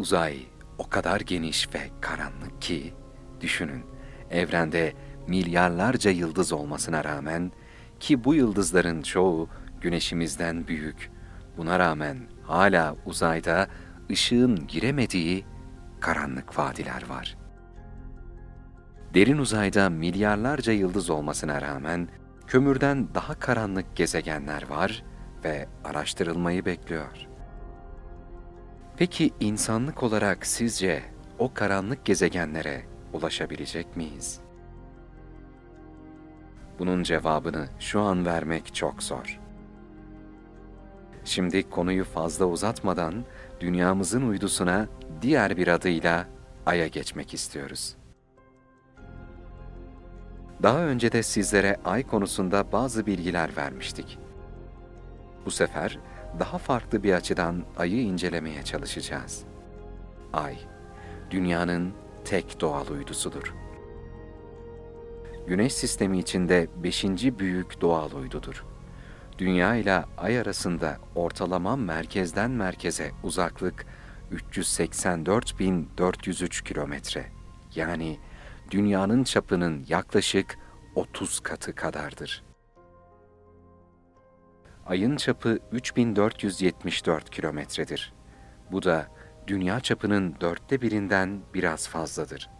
Uzay o kadar geniş ve karanlık ki, düşünün, evrende milyarlarca yıldız olmasına rağmen ki bu yıldızların çoğu güneşimizden büyük, buna rağmen hala uzayda ışığın giremediği karanlık vadiler var. Derin uzayda milyarlarca yıldız olmasına rağmen kömürden daha karanlık gezegenler var ve araştırılmayı bekliyor. Peki insanlık olarak sizce o karanlık gezegenlere ulaşabilecek miyiz? Bunun cevabını şu an vermek çok zor. Şimdi konuyu fazla uzatmadan dünyamızın uydusuna diğer bir adıyla Ay'a geçmek istiyoruz. Daha önce de sizlere Ay konusunda bazı bilgiler vermiştik. Bu sefer daha farklı bir açıdan Ay'ı incelemeye çalışacağız. Ay, dünyanın tek doğal uydusudur. Güneş sistemi içinde beşinci büyük doğal uydudur. Dünya ile Ay arasında ortalama merkezden merkeze uzaklık 384.403 kilometre. Yani dünyanın çapının yaklaşık 30 katı kadardır. Ayın çapı 3474 kilometredir. Bu da dünya çapının dörtte birinden biraz fazladır.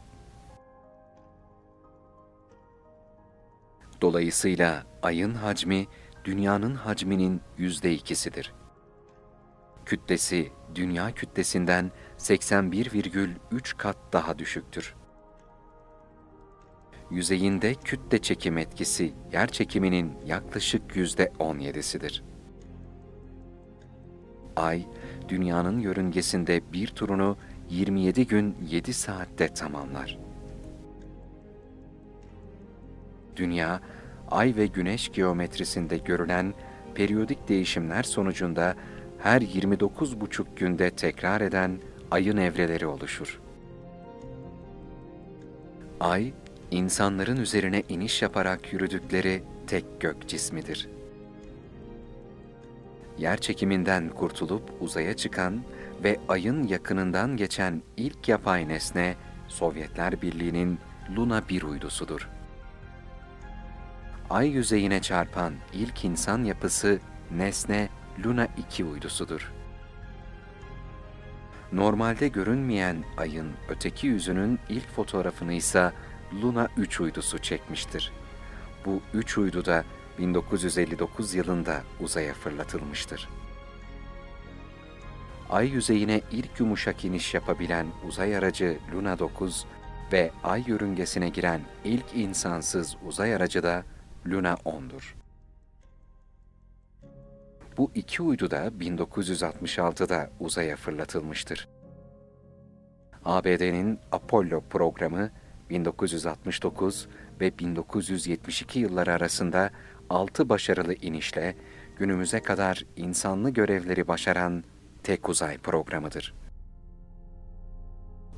Dolayısıyla ayın hacmi dünyanın hacminin yüzde ikisidir. Kütlesi dünya kütlesinden 81,3 kat daha düşüktür. Yüzeyinde kütle çekim etkisi yer çekiminin yaklaşık yüzde 17'sidir. Ay, dünyanın yörüngesinde bir turunu 27 gün 7 saatte tamamlar. Dünya, ay ve güneş geometrisinde görülen periyodik değişimler sonucunda her 29,5 günde tekrar eden ayın evreleri oluşur. Ay, insanların üzerine iniş yaparak yürüdükleri tek gök cismidir. Yer çekiminden kurtulup uzaya çıkan ve ayın yakınından geçen ilk yapay nesne Sovyetler Birliği'nin Luna 1 uydusudur ay yüzeyine çarpan ilk insan yapısı nesne Luna 2 uydusudur. Normalde görünmeyen ayın öteki yüzünün ilk fotoğrafını ise Luna 3 uydusu çekmiştir. Bu üç uydu da 1959 yılında uzaya fırlatılmıştır. Ay yüzeyine ilk yumuşak iniş yapabilen uzay aracı Luna 9 ve ay yörüngesine giren ilk insansız uzay aracı da Luna 10'dur. Bu iki uydu da 1966'da uzaya fırlatılmıştır. ABD'nin Apollo programı 1969 ve 1972 yılları arasında 6 başarılı inişle günümüze kadar insanlı görevleri başaran tek uzay programıdır.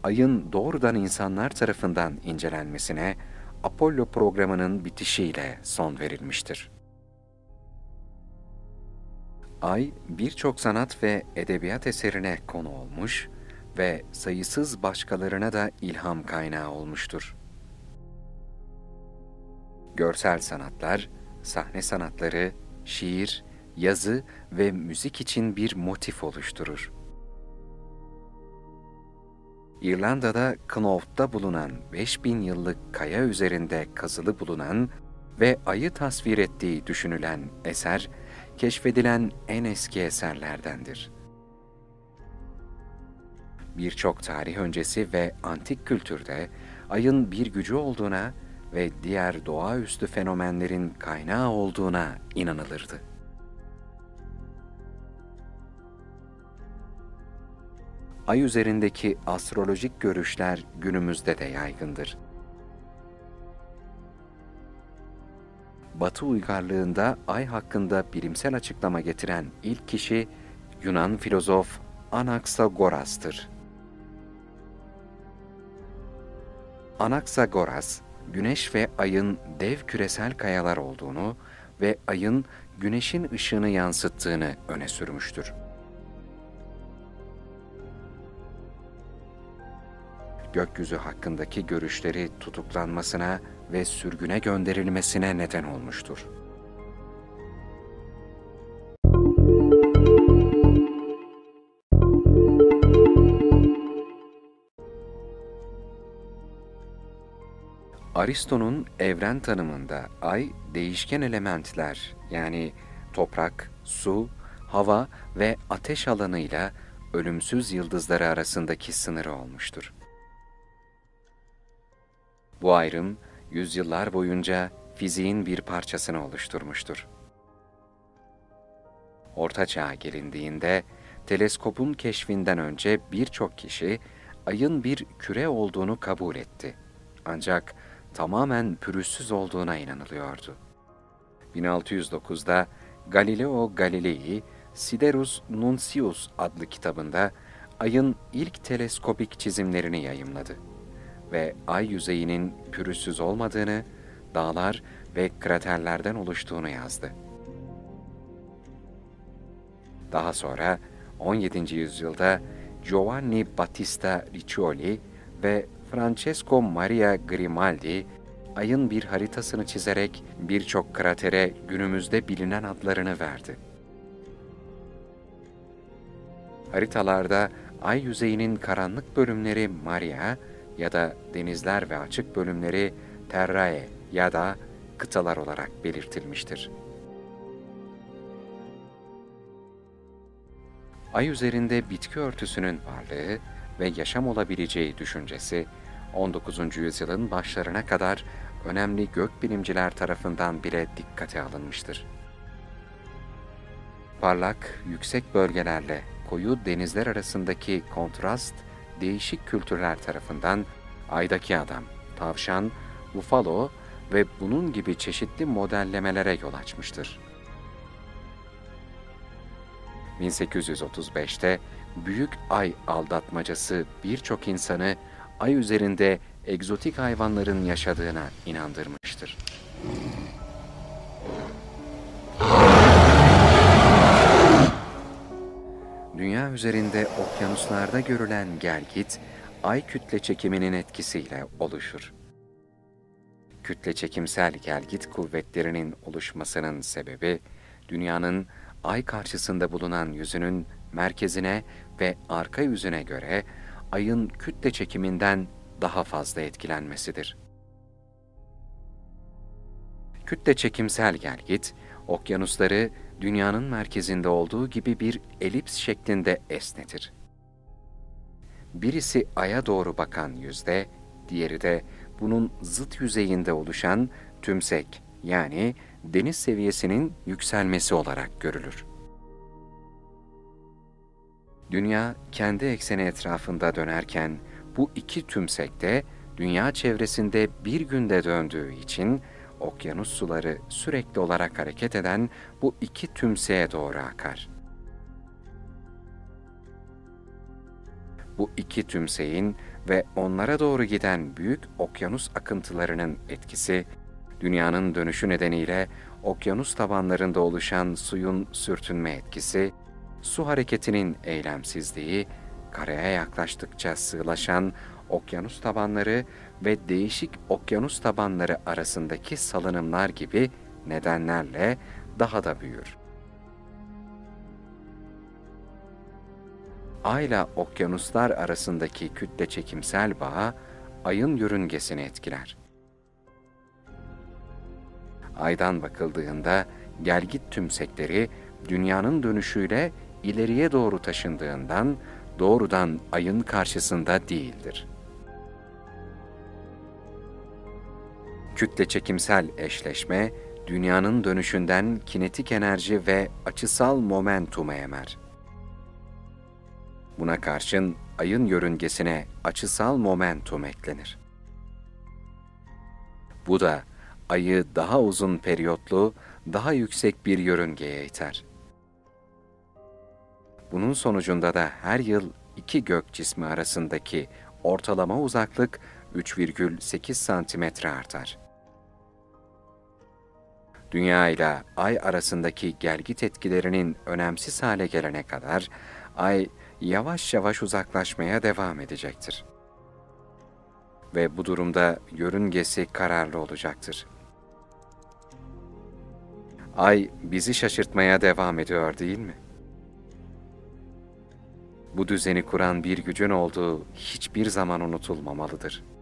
Ayın doğrudan insanlar tarafından incelenmesine Apollo programının bitişiyle son verilmiştir. Ay birçok sanat ve edebiyat eserine konu olmuş ve sayısız başkalarına da ilham kaynağı olmuştur. Görsel sanatlar, sahne sanatları, şiir, yazı ve müzik için bir motif oluşturur. İrlanda'da Knowth'ta bulunan 5000 yıllık kaya üzerinde kazılı bulunan ve ayı tasvir ettiği düşünülen eser, keşfedilen en eski eserlerdendir. Birçok tarih öncesi ve antik kültürde ayın bir gücü olduğuna ve diğer doğaüstü fenomenlerin kaynağı olduğuna inanılırdı. ay üzerindeki astrolojik görüşler günümüzde de yaygındır. Batı uygarlığında ay hakkında bilimsel açıklama getiren ilk kişi Yunan filozof Anaxagoras'tır. Anaxagoras, güneş ve ayın dev küresel kayalar olduğunu ve ayın güneşin ışığını yansıttığını öne sürmüştür. gökyüzü hakkındaki görüşleri tutuklanmasına ve sürgüne gönderilmesine neden olmuştur. Aristo'nun evren tanımında ay değişken elementler yani toprak, su, hava ve ateş alanıyla ölümsüz yıldızları arasındaki sınırı olmuştur. Bu ayrım yüzyıllar boyunca fiziğin bir parçasını oluşturmuştur. Orta Çağ'a gelindiğinde teleskopun keşfinden önce birçok kişi ayın bir küre olduğunu kabul etti. Ancak tamamen pürüzsüz olduğuna inanılıyordu. 1609'da Galileo Galilei Siderus Nuncius adlı kitabında ayın ilk teleskopik çizimlerini yayımladı ve ay yüzeyinin pürüzsüz olmadığını, dağlar ve kraterlerden oluştuğunu yazdı. Daha sonra 17. yüzyılda Giovanni Battista Riccioli ve Francesco Maria Grimaldi ayın bir haritasını çizerek birçok kratere günümüzde bilinen adlarını verdi. Haritalarda ay yüzeyinin karanlık bölümleri Maria ya da denizler ve açık bölümleri Terrae ya da kıtalar olarak belirtilmiştir. Ay üzerinde bitki örtüsünün varlığı ve yaşam olabileceği düşüncesi 19. yüzyılın başlarına kadar önemli gökbilimciler tarafından bile dikkate alınmıştır. Parlak, yüksek bölgelerle koyu denizler arasındaki kontrast değişik kültürler tarafından aydaki adam, tavşan, bufalo ve bunun gibi çeşitli modellemelere yol açmıştır. 1835'te Büyük Ay aldatmacası birçok insanı ay üzerinde egzotik hayvanların yaşadığına inandırmıştır. Dünya üzerinde okyanuslarda görülen gelgit, ay kütle çekiminin etkisiyle oluşur. Kütle çekimsel gelgit kuvvetlerinin oluşmasının sebebi, dünyanın ay karşısında bulunan yüzünün merkezine ve arka yüzüne göre ayın kütle çekiminden daha fazla etkilenmesidir. Kütle çekimsel gelgit, okyanusları dünyanın merkezinde olduğu gibi bir elips şeklinde esnetir. Birisi aya doğru bakan yüzde, diğeri de bunun zıt yüzeyinde oluşan tümsek yani deniz seviyesinin yükselmesi olarak görülür. Dünya kendi ekseni etrafında dönerken bu iki tümsek de dünya çevresinde bir günde döndüğü için okyanus suları sürekli olarak hareket eden bu iki tümseğe doğru akar. Bu iki tümseyin ve onlara doğru giden büyük okyanus akıntılarının etkisi, dünyanın dönüşü nedeniyle okyanus tabanlarında oluşan suyun sürtünme etkisi, su hareketinin eylemsizliği, karaya yaklaştıkça sığlaşan okyanus tabanları ve değişik okyanus tabanları arasındaki salınımlar gibi nedenlerle daha da büyür. Ayla okyanuslar arasındaki kütle çekimsel bağ, ayın yörüngesini etkiler. Aydan bakıldığında gelgit tümsekleri dünyanın dönüşüyle ileriye doğru taşındığından doğrudan ayın karşısında değildir. Kütle çekimsel eşleşme, dünyanın dönüşünden kinetik enerji ve açısal momentumu emer. Buna karşın ayın yörüngesine açısal momentum eklenir. Bu da ayı daha uzun periyotlu, daha yüksek bir yörüngeye iter. Bunun sonucunda da her yıl iki gök cismi arasındaki ortalama uzaklık 3,8 santimetre artar. Dünya ile Ay arasındaki gelgit etkilerinin önemsiz hale gelene kadar Ay yavaş yavaş uzaklaşmaya devam edecektir. ve bu durumda yörüngesi kararlı olacaktır. Ay bizi şaşırtmaya devam ediyor değil mi? Bu düzeni kuran bir gücün olduğu hiçbir zaman unutulmamalıdır.''